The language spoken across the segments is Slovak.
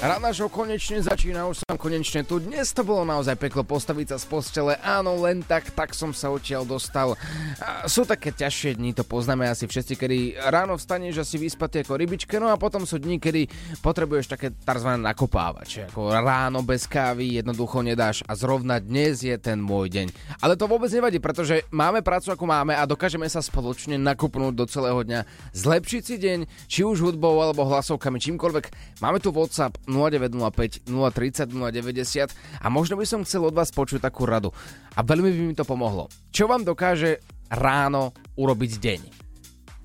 Rána show konečne začína, už som konečne tu. Dnes to bolo naozaj peklo postaviť sa z postele. Áno, len tak, tak som sa odtiaľ dostal. Sú také ťažšie dni, to poznáme asi všetci, kedy ráno vstaneš a si vyspatý ako rybičke, no a potom sú dni, kedy potrebuješ také tzv. nakopávače. Ako ráno bez kávy jednoducho nedáš a zrovna dnes je ten môj deň. Ale to vôbec nevadí, pretože máme prácu ako máme a dokážeme sa spoločne nakopnúť do celého dňa, zlepšiť si deň, či už hudbou alebo hlasovkami, čímkoľvek. Máme tu WhatsApp 0905 030 090 a možno by som chcel od vás počuť takú radu. A veľmi by mi to pomohlo. Čo vám dokáže ráno urobiť deň?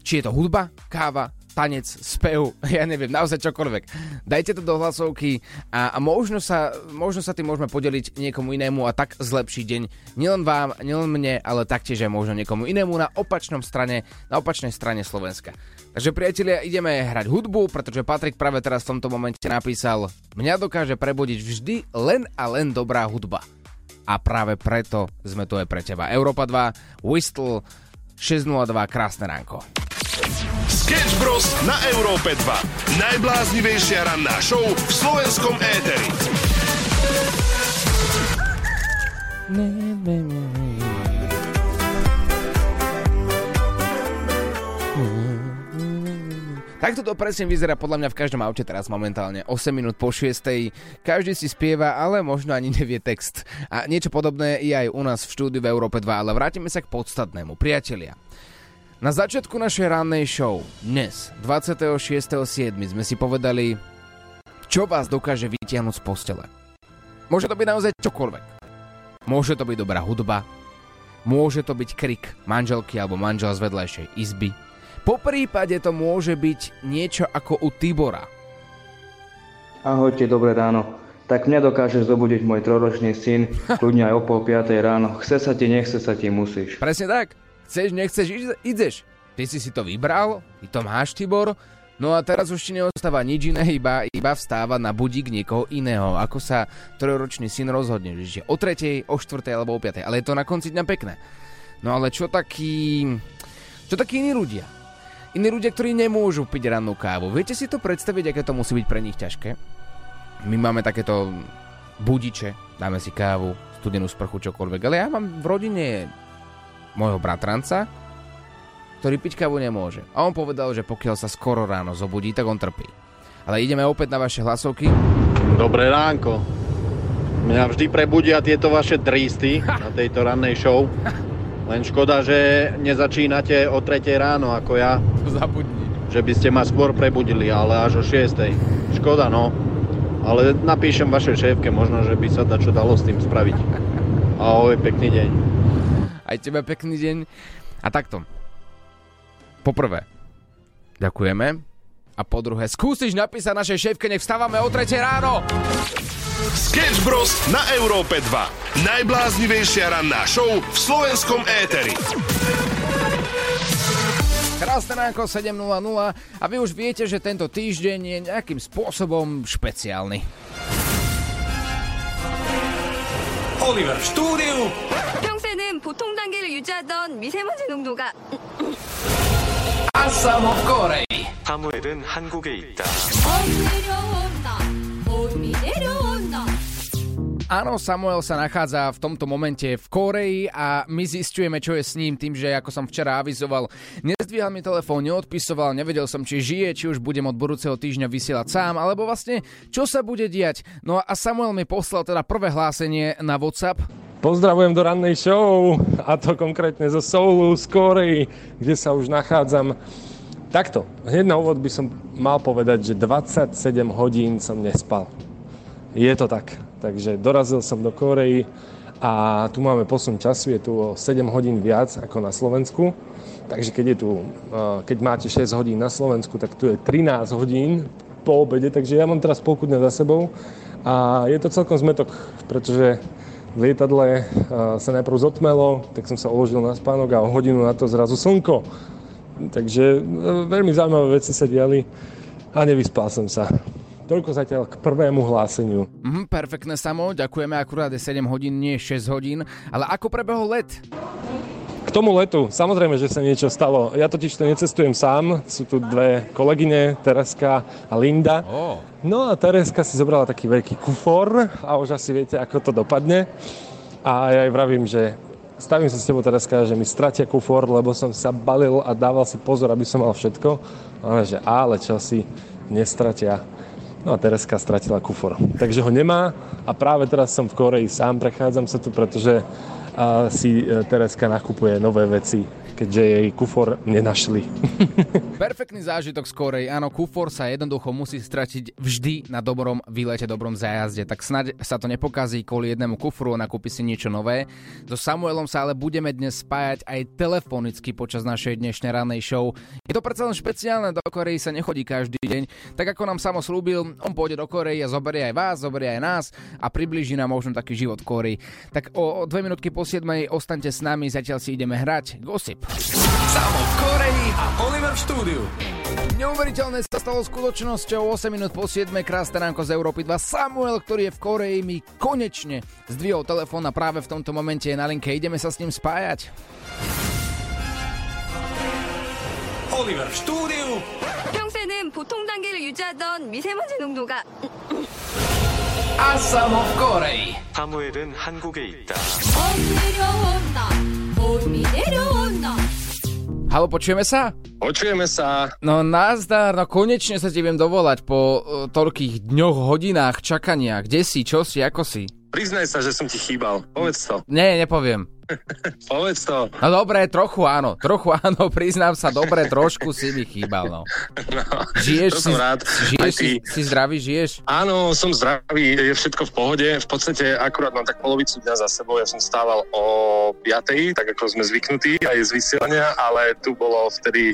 Či je to hudba, káva, tanec, spev, ja neviem, naozaj čokoľvek. Dajte to do hlasovky a, a možno, sa, možno sa tým môžeme podeliť niekomu inému a tak zlepšiť deň. Nielen vám, nielen mne, ale taktiež aj možno niekomu inému na opačnom strane, na opačnej strane Slovenska. Takže priatelia, ideme hrať hudbu, pretože Patrik práve teraz v tomto momente napísal Mňa dokáže prebudiť vždy len a len dobrá hudba. A práve preto sme tu aj pre teba. Európa 2, Whistle, 602, krásne ránko. Sketch Bros. na Európe 2. Najbláznivejšia ranná show v slovenskom éteri. Takto to presne vyzerá podľa mňa v každom aute teraz momentálne. 8 minút po 6. Každý si spieva, ale možno ani nevie text. A niečo podobné je aj u nás v štúdiu v Európe 2, ale vrátime sa k podstatnému. Priatelia, na začiatku našej rannej show dnes, 26.7. sme si povedali, čo vás dokáže vytiahnuť z postele. Môže to byť naozaj čokoľvek. Môže to byť dobrá hudba, môže to byť krik manželky alebo manžela z vedľajšej izby, po prípade to môže byť niečo ako u Tibora. Ahojte, dobré ráno. Tak mňa dokážeš zobudiť môj troročný syn, kľudne aj o pol piatej ráno. Chce sa ti, nechce sa ti, musíš. Presne tak. Chceš, nechceš, ideš. Ty si si to vybral, ty to máš, Tibor. No a teraz už ti neostáva nič iné, iba, iba vstáva na budík niekoho iného. Ako sa trojročný syn rozhodne, že o tretej, o štvrtej alebo o piatej. Ale je to na konci dňa pekné. No ale čo taký... Čo takí iní ľudia? Iní ľudia, ktorí nemôžu piť rannú kávu. Viete si to predstaviť, aké to musí byť pre nich ťažké? My máme takéto budiče, dáme si kávu, studenú sprchu, čokoľvek. Ale ja mám v rodine môjho bratranca, ktorý piť kávu nemôže. A on povedal, že pokiaľ sa skoro ráno zobudí, tak on trpí. Ale ideme opäť na vaše hlasovky. Dobré ránko. Mňa vždy prebudia tieto vaše drísty na tejto rannej show. Len škoda, že nezačínate o 3 ráno ako ja. Zabudni. Že by ste ma skôr prebudili, ale až o 6. Škoda, no. Ale napíšem vašej šéfke, možno, že by sa čo dalo s tým spraviť. Ahoj, pekný deň. Aj tebe pekný deň. A takto. Poprvé, ďakujeme. A po druhé, skúsiš napísať našej šéfke, nech vstávame o 3 ráno. Sketch Bros. na Európe 2. Najbláznivejšia ranná show v slovenskom éteri. Krásne ránko 7.00 a vy už viete, že tento týždeň je nejakým spôsobom špeciálny. Oliver v štúdiu. 평소에는 보통 단계를 유지하던 미세먼지 농도가 A samo v Koreji. 사무엘은 한국에 있다. 내려온다 봄이 내려온다 Áno, Samuel sa nachádza v tomto momente v Koreji a my zistujeme, čo je s ním tým, že ako som včera avizoval, nezdvíhal mi telefón, neodpisoval, nevedel som, či žije, či už budem od budúceho týždňa vysielať sám, alebo vlastne, čo sa bude diať. No a Samuel mi poslal teda prvé hlásenie na WhatsApp. Pozdravujem do rannej show, a to konkrétne zo Soulu, z Koreji, kde sa už nachádzam. Takto, hneď na úvod by som mal povedať, že 27 hodín som nespal. Je to tak. Takže dorazil som do Koreji a tu máme posun času, je tu o 7 hodín viac ako na Slovensku. Takže keď, je tu, eh, keď máte 6 hodín na Slovensku, tak tu je 13 hodín po obede, takže ja mám teraz polku dňa za sebou a je to celkom zmetok, pretože v lietadle eh, sa najprv zotmelo, tak som sa uložil na spánok a o hodinu na to zrazu slnko. Takže eh, veľmi zaujímavé veci sa diali a nevyspal som sa. Toľko zatiaľ k prvému hláseniu. Mhm, perfektné samo, ďakujeme, akurát je 7 hodín, nie 6 hodín. Ale ako prebehol let? K tomu letu, samozrejme, že sa niečo stalo. Ja totiž to necestujem sám, sú tu dve kolegyne, Tereska a Linda. Oh. No a Tereska si zobrala taký veľký kufor a už asi viete, ako to dopadne. A ja aj vravím, že stavím sa s tebou Tereska, že mi stratia kufor, lebo som sa balil a dával si pozor, aby som mal všetko. Ale že ale čo si nestratia. No a Tereska stratila kufor. Takže ho nemá a práve teraz som v Koreji sám, prechádzam sa tu, pretože si e, Tereska nakupuje nové veci, keďže jej kufor nenašli. Perfektný zážitok skorej. Áno, kufor sa jednoducho musí stratiť vždy na dobrom výlete, dobrom zájazde. Tak snaď sa to nepokazí kvôli jednému kufru a nakúpi si niečo nové. So Samuelom sa ale budeme dnes spájať aj telefonicky počas našej dnešnej rannej show. Je to predsa len špeciálne, do Korei sa nechodí každý deň. Tak ako nám Samo slúbil, on pôjde do Korei a zoberie aj vás, zoberie aj nás a približí nám možno taký život Korei. Tak o, o dve minútky po 7 ostaňte s nami, zatiaľ si ideme hrať. Gossip. Samo v Koreji a Oliver v štúdiu. Neuveriteľné sa stalo skutočnosťou 8 minút po 7 krásne ránko z Európy 2. Samuel, ktorý je v Koreji, mi konečne zdvihol telefón a práve v tomto momente je na linke. Ideme sa s ním spájať. Oliver v štúdiu. 평소에는 보통 단계를 유지하던 미세먼지 농도가 A Samo v Koreji. 사무엘은 한국에 있다. 내려온다 봄이 내려온다 Halo, počujeme sa? Počujeme sa. No nazdar, no konečne sa ti viem dovolať po uh, toľkých dňoch, hodinách čakania. Kde si, čo si, ako si? Priznaj sa, že som ti chýbal. Povedz to. Nie, nepoviem. Povedz to. No dobre, trochu áno, trochu áno, priznám sa, dobre, trošku si mi chýbal, no. No, Žiješ to si, som rád. žiješ si, si zdravý, žiješ? Áno, som zdravý, je všetko v pohode. V podstate akurát mám tak polovicu dňa za sebou. Ja som stával o 5, tak ako sme zvyknutí aj z vysielania, ale tu bolo vtedy,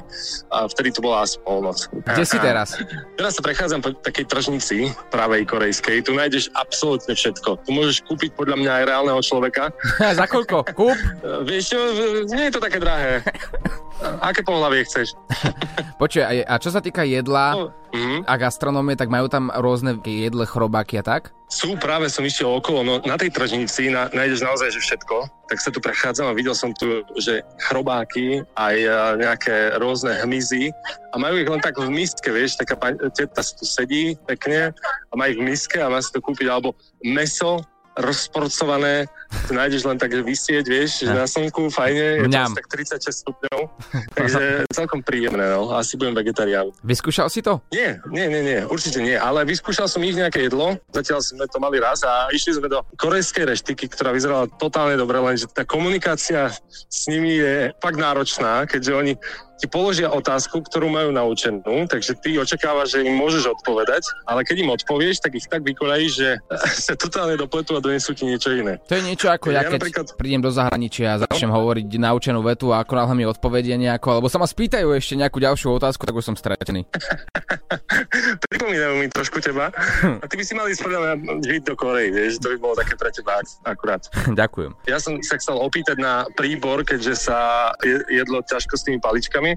vtedy tu bola asi polnoc. Kde si teraz? Teraz sa prechádzam po takej tržnici pravej korejskej. Tu nájdeš absolútne všetko. Tu môžeš kúpiť podľa mňa aj reálneho človeka. Za koľko? Kúp? E, Vieš čo, v- nie je to také drahé. Aké pohľavie chceš? Počuj, a, čo sa týka jedla No, mhm. a gastronómie, tak majú tam rôzne jedle, chrobáky a tak? Sú, práve som išiel okolo, no na tej tržnici na, nájdeš naozaj že všetko. Tak sa tu prechádzam a videl som tu, že chrobáky, aj a, nejaké rôzne hmyzy a majú ich len tak v miske, vieš, taká pa, teta tu sedí pekne a má ich v miske a má si to kúpiť, alebo meso rozporcované, tu nájdeš len tak vysieť, vieš, že na slnku, fajne, je to Mňam. tak 36 stupňov, takže celkom príjemné, no, asi budem vegetarián. Vyskúšal si to? Nie, nie, nie, nie, určite nie, ale vyskúšal som ich nejaké jedlo, zatiaľ sme to mali raz a išli sme do korejskej reštiky, ktorá vyzerala totálne dobre, lenže tá komunikácia s nimi je fakt náročná, keďže oni ti položia otázku, ktorú majú naučenú, takže ty očakávaš, že im môžeš odpovedať, ale keď im odpovieš, tak ich tak vykoľajíš, že sa totálne dopletú a donesú ti niečo iné. To je niečo ako ja, Ja keď napríklad- prídem do zahraničia a začnem hovoriť naučenú vetu a ako náhle mi odpovedia nejako, alebo sa ma spýtajú ešte nejakú ďalšiu otázku, tak už som stratený. Pripomínajú mi trošku teba. A ty by si mali spodľa žiť do Korei, vieš, to by bolo také pre teba ak- akurát. Ďakujem. Ja som sa chcel opýtať na príbor, keďže sa je- jedlo ťažko s tými paličkami.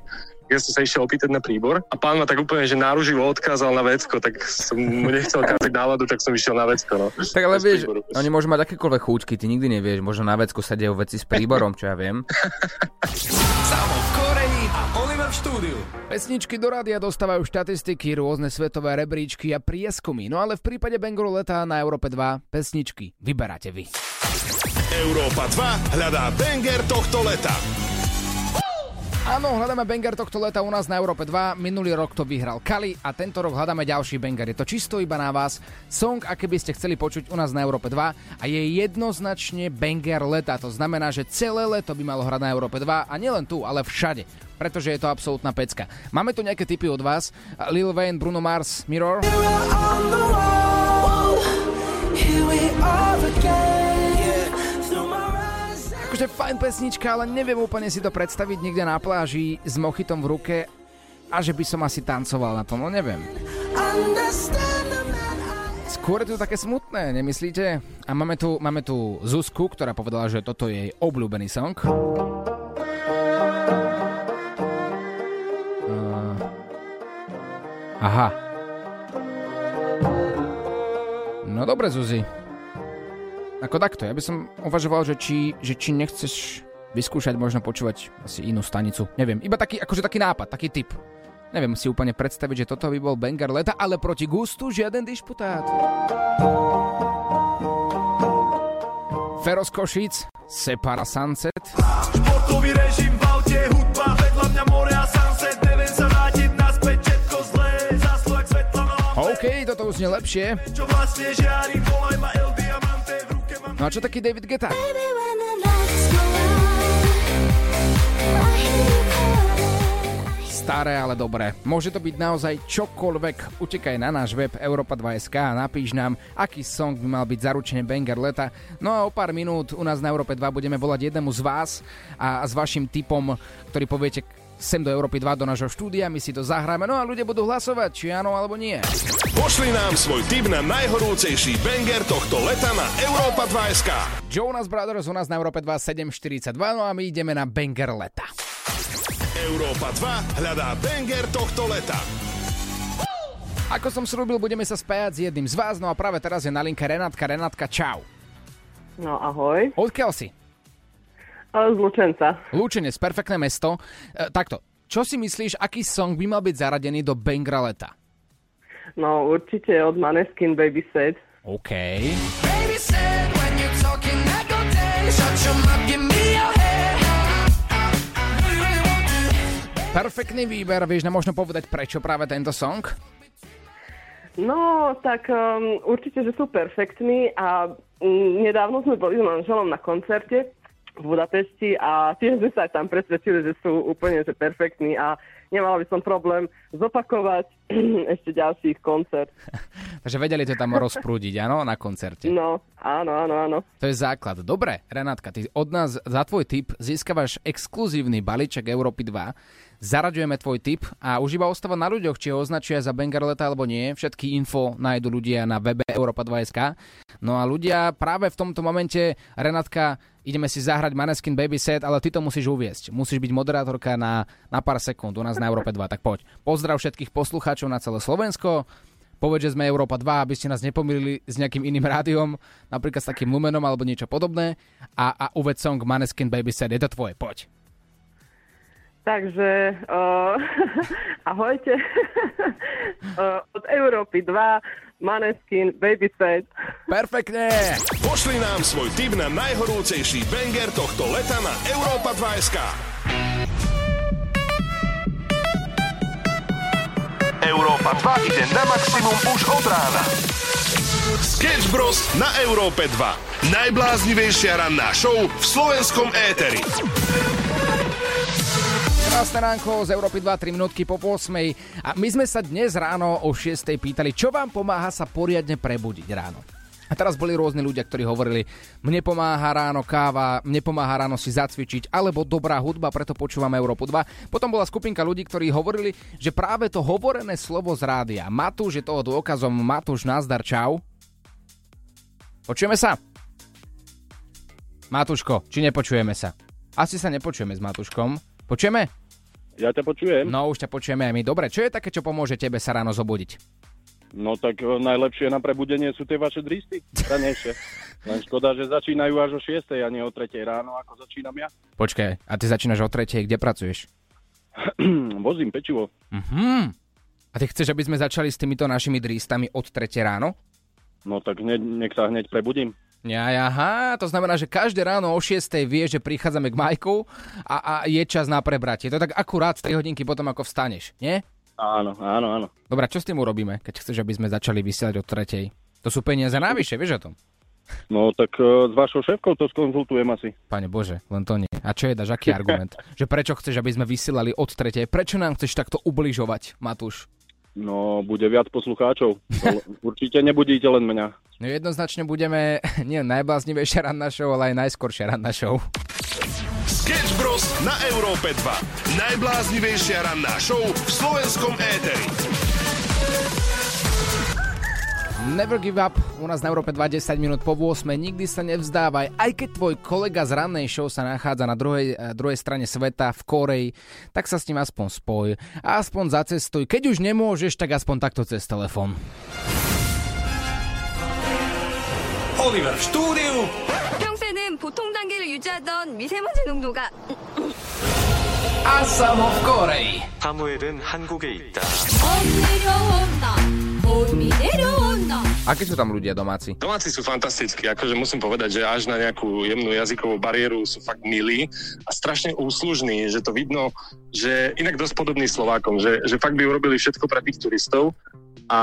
Ja som sa išiel opýtať na príbor a pán ma tak úplne, že náruživo odkázal na vecko, tak som mu nechcel kázať náladu, tak som išiel na vecko. No. Tak ale vieš, príboru. oni môžu mať akékoľvek chúčky, ty nikdy nevieš, možno na vecku sa dejú veci s príborom, čo ja viem. Samo v Koreji a Oliver v štúdiu. Pesničky do rádia dostávajú štatistiky, rôzne svetové rebríčky a prieskumy, no ale v prípade Bengalu leta na Európe 2 pesničky vyberáte vy. Európa 2 hľadá banger tohto leta. Áno, hľadáme banger tohto leta u nás na Európe 2. Minulý rok to vyhral Kali a tento rok hľadáme ďalší banger. Je to čisto iba na vás. Song, aké by ste chceli počuť u nás na Európe 2 a je jednoznačne banger leta. To znamená, že celé leto by malo hrať na Európe 2 a nielen tu, ale všade. Pretože je to absolútna pecka. Máme tu nejaké tipy od vás. Lil Wayne, Bruno Mars, Mirror. Akože fajn pesnička, ale neviem úplne si to predstaviť niekde na pláži s mochitom v ruke a že by som asi tancoval na tom, no neviem. Skôr je to také smutné, nemyslíte? A máme tu, máme tu Zuzku, ktorá povedala, že toto je jej obľúbený song. Aha. No dobre, Zuzi. Ako takto, ja by som uvažoval, že či, že či nechceš vyskúšať možno počúvať asi inú stanicu. Neviem, iba taký, akože taký nápad, taký typ. Neviem si úplne predstaviť, že toto by bol banger leta, ale proti gustu žiaden disputát. Feroz Košic, Separa Sunset. Športový režim v aute, hudba, vedľa mňa more a sunset, neviem sa vrátiť naspäť, všetko zlé, zaslak svetla no a OK, toto už nie lepšie. čo vlastne žiari, volaj ma El Diamante, No a čo taký David Geta? Staré, ale dobré. Môže to byť naozaj čokoľvek. Utekaj na náš web Europa2.sk a napíš nám, aký song by mal byť zaručený banger leta. No a o pár minút u nás na Európe 2 budeme volať jednému z vás a s vašim tipom, ktorý poviete sem do Európy 2 do nášho štúdia, my si to zahráme, no a ľudia budú hlasovať, či áno alebo nie. Pošli nám svoj tip na najhorúcejší banger tohto leta na Európa 2SK. Jonas Brothers u nás na Európe 2 742, no a my ideme na banger leta. Európa 2 hľadá banger tohto leta. Ako som slúbil, budeme sa spájať s jedným z vás, no a práve teraz je na linke Renátka. Renátka, čau. No ahoj, Odkiaľ si? Z Lučenca. Lúčenec, perfektné mesto. E, takto, čo si myslíš, aký song by mal byť zaradený do Bangra leta? No určite od Maneskin Baby Set. OK. Baby said when you're talking I go dead Shut your mouth, give me your head Perfektný výber, vieš nám možno povedať, prečo práve tento song? No, tak um, určite, že sú perfektní a um, nedávno sme boli s manželom na koncerte v Budapešti a tiež sme sa tam presvedčili, že sú úplne že perfektní a nemala by som problém zopakovať ešte ďalší ich koncert. Takže vedeli to tam rozprúdiť, áno, na koncerte. No, áno, áno, áno. To je základ. Dobre, Renátka, ty od nás za tvoj tip získavaš exkluzívny balíček Európy 2. Zaraďujeme tvoj tip a už iba ostáva na ľuďoch, či ho označia za banger leta alebo nie. Všetky info nájdu ľudia na webe Europa 2.sk. No a ľudia práve v tomto momente, Renátka, ideme si zahrať Maneskin Baby Set, ale ty to musíš uviesť. Musíš byť moderátorka na, na pár sekúnd u nás na Európe 2. Tak poď. Pozdrav všetkých poslucháčov na celé Slovensko. Povedz, že sme Európa 2, aby ste nás nepomýlili s nejakým iným rádiom, napríklad s takým Lumenom alebo niečo podobné. A, a uved song Maneskin Baby Set. Je to tvoje, poď. Takže uh, ahojte. uh, od Európy 2, Maneskin Baby Set. Perfektne. Pošli nám svoj tip na najhorúcejší banger tohto leta na Európa 2SK. Európa 2 ide na maximum už od rána. Sketch Bros. na Európe 2. Najbláznivejšia ranná show v slovenskom éteri. Krásne ránko z Európy 2, 3 minútky po 8. A my sme sa dnes ráno o 6. pýtali, čo vám pomáha sa poriadne prebudiť ráno. A teraz boli rôzni ľudia, ktorí hovorili, mne pomáha ráno káva, mne pomáha ráno si zacvičiť, alebo dobrá hudba, preto počúvam Európu 2. Potom bola skupinka ľudí, ktorí hovorili, že práve to hovorené slovo z rádia. Matúš je toho dôkazom. Matúš, nazdar, čau. Počujeme sa? Matúško, či nepočujeme sa? Asi sa nepočujeme s Matúškom. Počujeme? Ja ťa počujem. No, už ťa počujeme aj my. Dobre, čo je také, čo pomôže tebe sa ráno zobudiť? No tak e, najlepšie na prebudenie sú tie vaše dristy, ranejšie. Len škoda, že začínajú až o 6. a nie o 3. ráno, ako začínam ja. Počkaj, a ty začínaš o tretej, kde pracuješ? Vozím pečivo. Mhm. A ty chceš, aby sme začali s týmito našimi drístami od 3. ráno? No tak hneď, nech sa hneď prebudím. Ja, aha, to znamená, že každé ráno o 6. vie, že prichádzame k Majku a, a je čas na prebratie. To je tak akurát 3 hodinky potom, ako vstaneš, nie? Áno, áno, áno. Dobre, čo s tým urobíme, keď chceš, aby sme začali vysielať od tretej? To sú peniaze navyše, vieš o tom? No tak uh, s vašou šéfkou to skonzultujem asi. Pane Bože, len to nie. A čo je dáš, aký argument? že prečo chceš, aby sme vysielali od tretej? Prečo nám chceš takto ubližovať, Matúš? No, bude viac poslucháčov. Určite nebudíte len mňa. No jednoznačne budeme nie najbláznivejšia ranná show, ale aj najskoršia ranná show. Sketch Bros. na Európe 2. Najbláznivejšia ranná show v slovenskom éteri. Never give up, u nás na Európe 20 minút po 8, nikdy sa nevzdávaj, aj keď tvoj kolega z rannej show sa nachádza na druhej, eh, druhej strane sveta v Koreji, tak sa s ním aspoň spoj a aspoň zacestuj, keď už nemôžeš, tak aspoň takto cez telefón. Oliver v štúdiu 평소에는 보통 단계를 유지하던 미세먼지 농도가 a Samo v Koreji. 사무엘은 한국에 있다. 봄 내려온다 봄이 내려온다 Akí sú tam ľudia domáci? Domáci sú fantastickí, akože musím povedať, že až na nejakú jemnú jazykovú bariéru sú fakt milí a strašne úslužní, že to vidno, že inak dosť podobný Slovákom, že, že fakt by urobili všetko pre tých turistov a,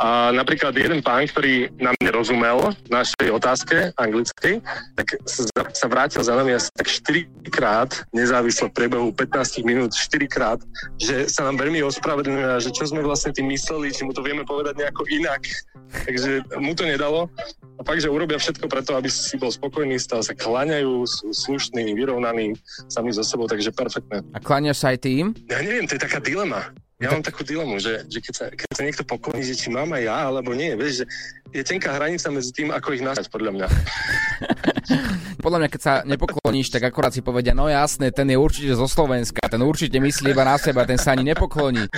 a napríklad jeden pán, ktorý nám nerozumel našej otázke anglickej, tak sa, vrátil za nami asi tak 4 krát, nezávisle v priebehu 15 minút, 4 krát, že sa nám veľmi ospravedlňuje, že čo sme vlastne tým mysleli, či mu to vieme povedať nejako inak. Takže mu to nedalo. A fakt, že urobia všetko preto, aby si bol spokojný, stále sa kláňajú, sú slušní, vyrovnaní sami so sebou, takže perfektné. A kláňaš sa aj tým? Ja neviem, to je taká dilema. Ja mám takú dilemu, že, že keď, sa, keď sa niekto pokloní, že či mám aj ja, alebo nie, vieš, že je tenká hranica medzi tým, ako ich nasať, podľa mňa. Podľa mňa, keď sa nepokloníš, tak akorát si povedia, no jasné, ten je určite zo Slovenska, ten určite myslí iba na seba, ten sa ani nepokloní.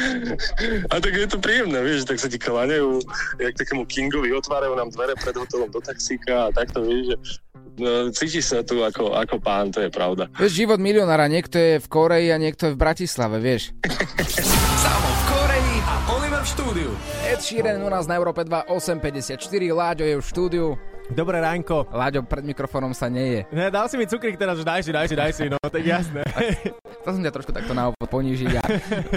A tak je to príjemné, vieš, tak sa ti kláňajú, jak takému Kingovi otvárajú nám dvere pred hotelom do taxíka a takto, vieš, že no, cítiš sa tu ako, ako pán, to je pravda. Vieš, život milionára, niekto je v Koreji a niekto je v Bratislave, vieš. v štúdiu. Ed Sheeran u nás na Európe 2, 8.54, Láďo je v štúdiu. Dobré ránko. Láďo pred mikrofónom sa nie je. Ne, dal si mi cukrík teraz, že daj si, daj si, daj si, no tak jasné. To som ťa trošku takto na úvod ponížiť. A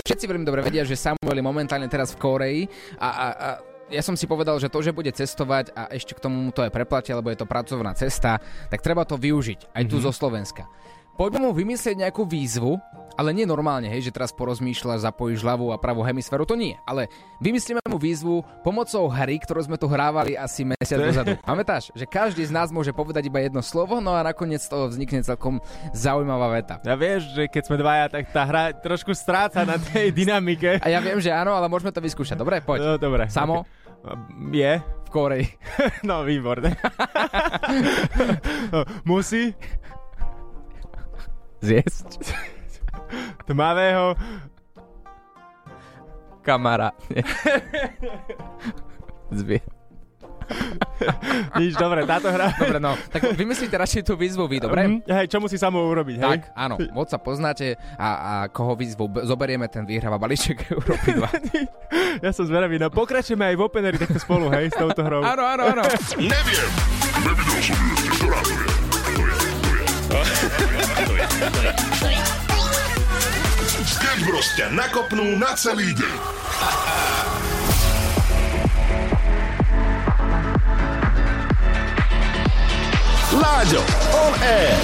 všetci veľmi dobre vedia, že Samuel je momentálne teraz v Koreji a, a, a ja som si povedal, že to, že bude cestovať a ešte k tomu to je preplatia, lebo je to pracovná cesta, tak treba to využiť aj tu mm-hmm. zo Slovenska. Poďme mu vymyslieť nejakú výzvu, ale nie normálne, hej, že teraz porozmýšľaš, zapojíš ľavú a pravú hemisféru, to nie. Ale vymyslíme mu výzvu pomocou hry, ktorú sme tu hrávali asi mesiac dozadu. Pamätáš, že každý z nás môže povedať iba jedno slovo, no a nakoniec z toho vznikne celkom zaujímavá veta. Ja vieš, že keď sme dvaja, tak tá hra trošku stráca na tej dynamike. A ja viem, že áno, ale môžeme to vyskúšať. Dobre, poď. No, dobre. Samo? Je. V Koreji. No, výborné. Musí zjesť tmavého kamara. Zvie. Nič, dobre, táto hra... Dobre, no, tak vymyslíte radšej tú výzvu vy, dobre? Mm, hej, čo musí samo urobiť, hej? Tak, áno, moc sa poznáte a, a koho výzvu b- zoberieme, ten vyhráva balíček Európy 2. ja som zvedavý, no pokračujeme aj v Openeri takto spolu, hej, s touto hrou. Áno, áno, áno. Neviem, nevidel som ju ešte, ktorá to je? To je, to je. Sketch Bros ťa nakopnú na celý deň. Láďo, on air.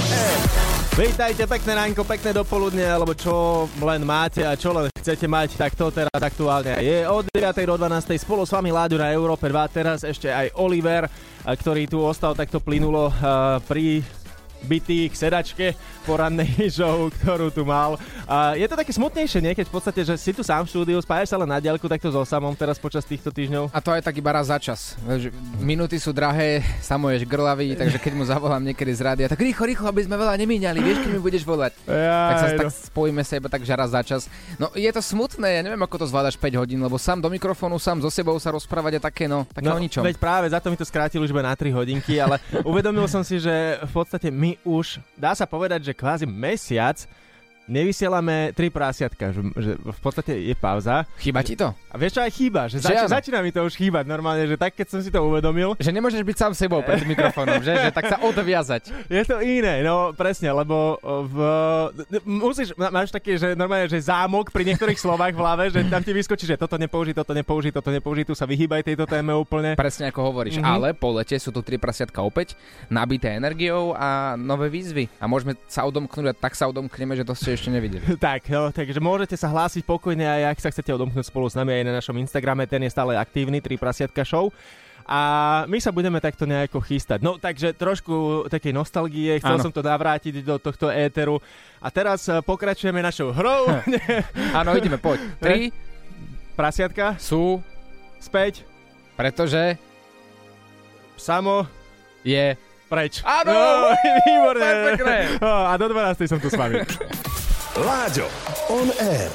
Vítajte, pekné ránko, pekné dopoludne, alebo čo len máte a čo len chcete mať, tak to teraz aktuálne je od 9. do 12. spolu s vami Láďo na Európe 2, teraz ešte aj Oliver, ktorý tu ostal takto plynulo pri bytý k sedačke po rannej show, ktorú tu mal. A je to také smutnejšie, nie? Keď v podstate, že si tu sám v štúdiu, spájaš sa len na diaľku takto so samom teraz počas týchto týždňov. A to aj tak iba raz za čas. Minúty sú drahé, samo ješ grlavý, takže keď mu zavolám niekedy z rádia, tak rýchlo, rýchlo, aby sme veľa nemíňali, vieš, keď mi budeš volať. Jaj, tak sa no. tak spojíme sa iba tak, že raz za čas. No je to smutné, ja neviem, ako to zvládaš 5 hodín, lebo sám do mikrofónu, sám so sebou sa rozprávať a také, no, také no, o ničom. Veď práve za to mi to skrátili už iba na 3 hodinky, ale uvedomil som si, že v podstate my už, dá sa povedať, že kvázi mesiac nevysielame tri prásiatka, že, že v podstate je pauza. Chýba ti to? A vieš čo aj chýba, že, Že zač- áno. začína mi to už chýbať normálne, že tak keď som si to uvedomil. Že nemôžeš byť sám sebou pred mikrofónom, že? že tak sa odviazať. Je to iné, no presne, lebo v, musíš, má- máš také, že normálne, že zámok pri niektorých slovách v hlave, že tam ti vyskočí, že toto nepoužij, toto nepoužij, toto nepoužij, tu sa vyhýbaj tejto téme úplne. Presne ako hovoríš, Mhm. mm-hmm. ale po lete sú tu tri prasiatka opäť, nabité energiou a nové výzvy. A môžeme sa odomknúť a tak sa odomkneme, že to ste ešte nevideli. Tak, no, takže môžete sa hlásiť pokojne aj ak sa chcete odomknúť spolu s nami aj na našom Instagrame, ten je stále aktívny, 3 prasiatka show. A my sa budeme takto nejako chystať. No takže trošku takej nostalgie, chcel Áno. som to navrátiť do tohto éteru. A teraz eh, pokračujeme našou hrou. Áno, ideme, poď. Tri prasiatka sú späť, pretože samo je preč. Áno! No, výborné. A do 12. som tu s vami. Láďo, on air.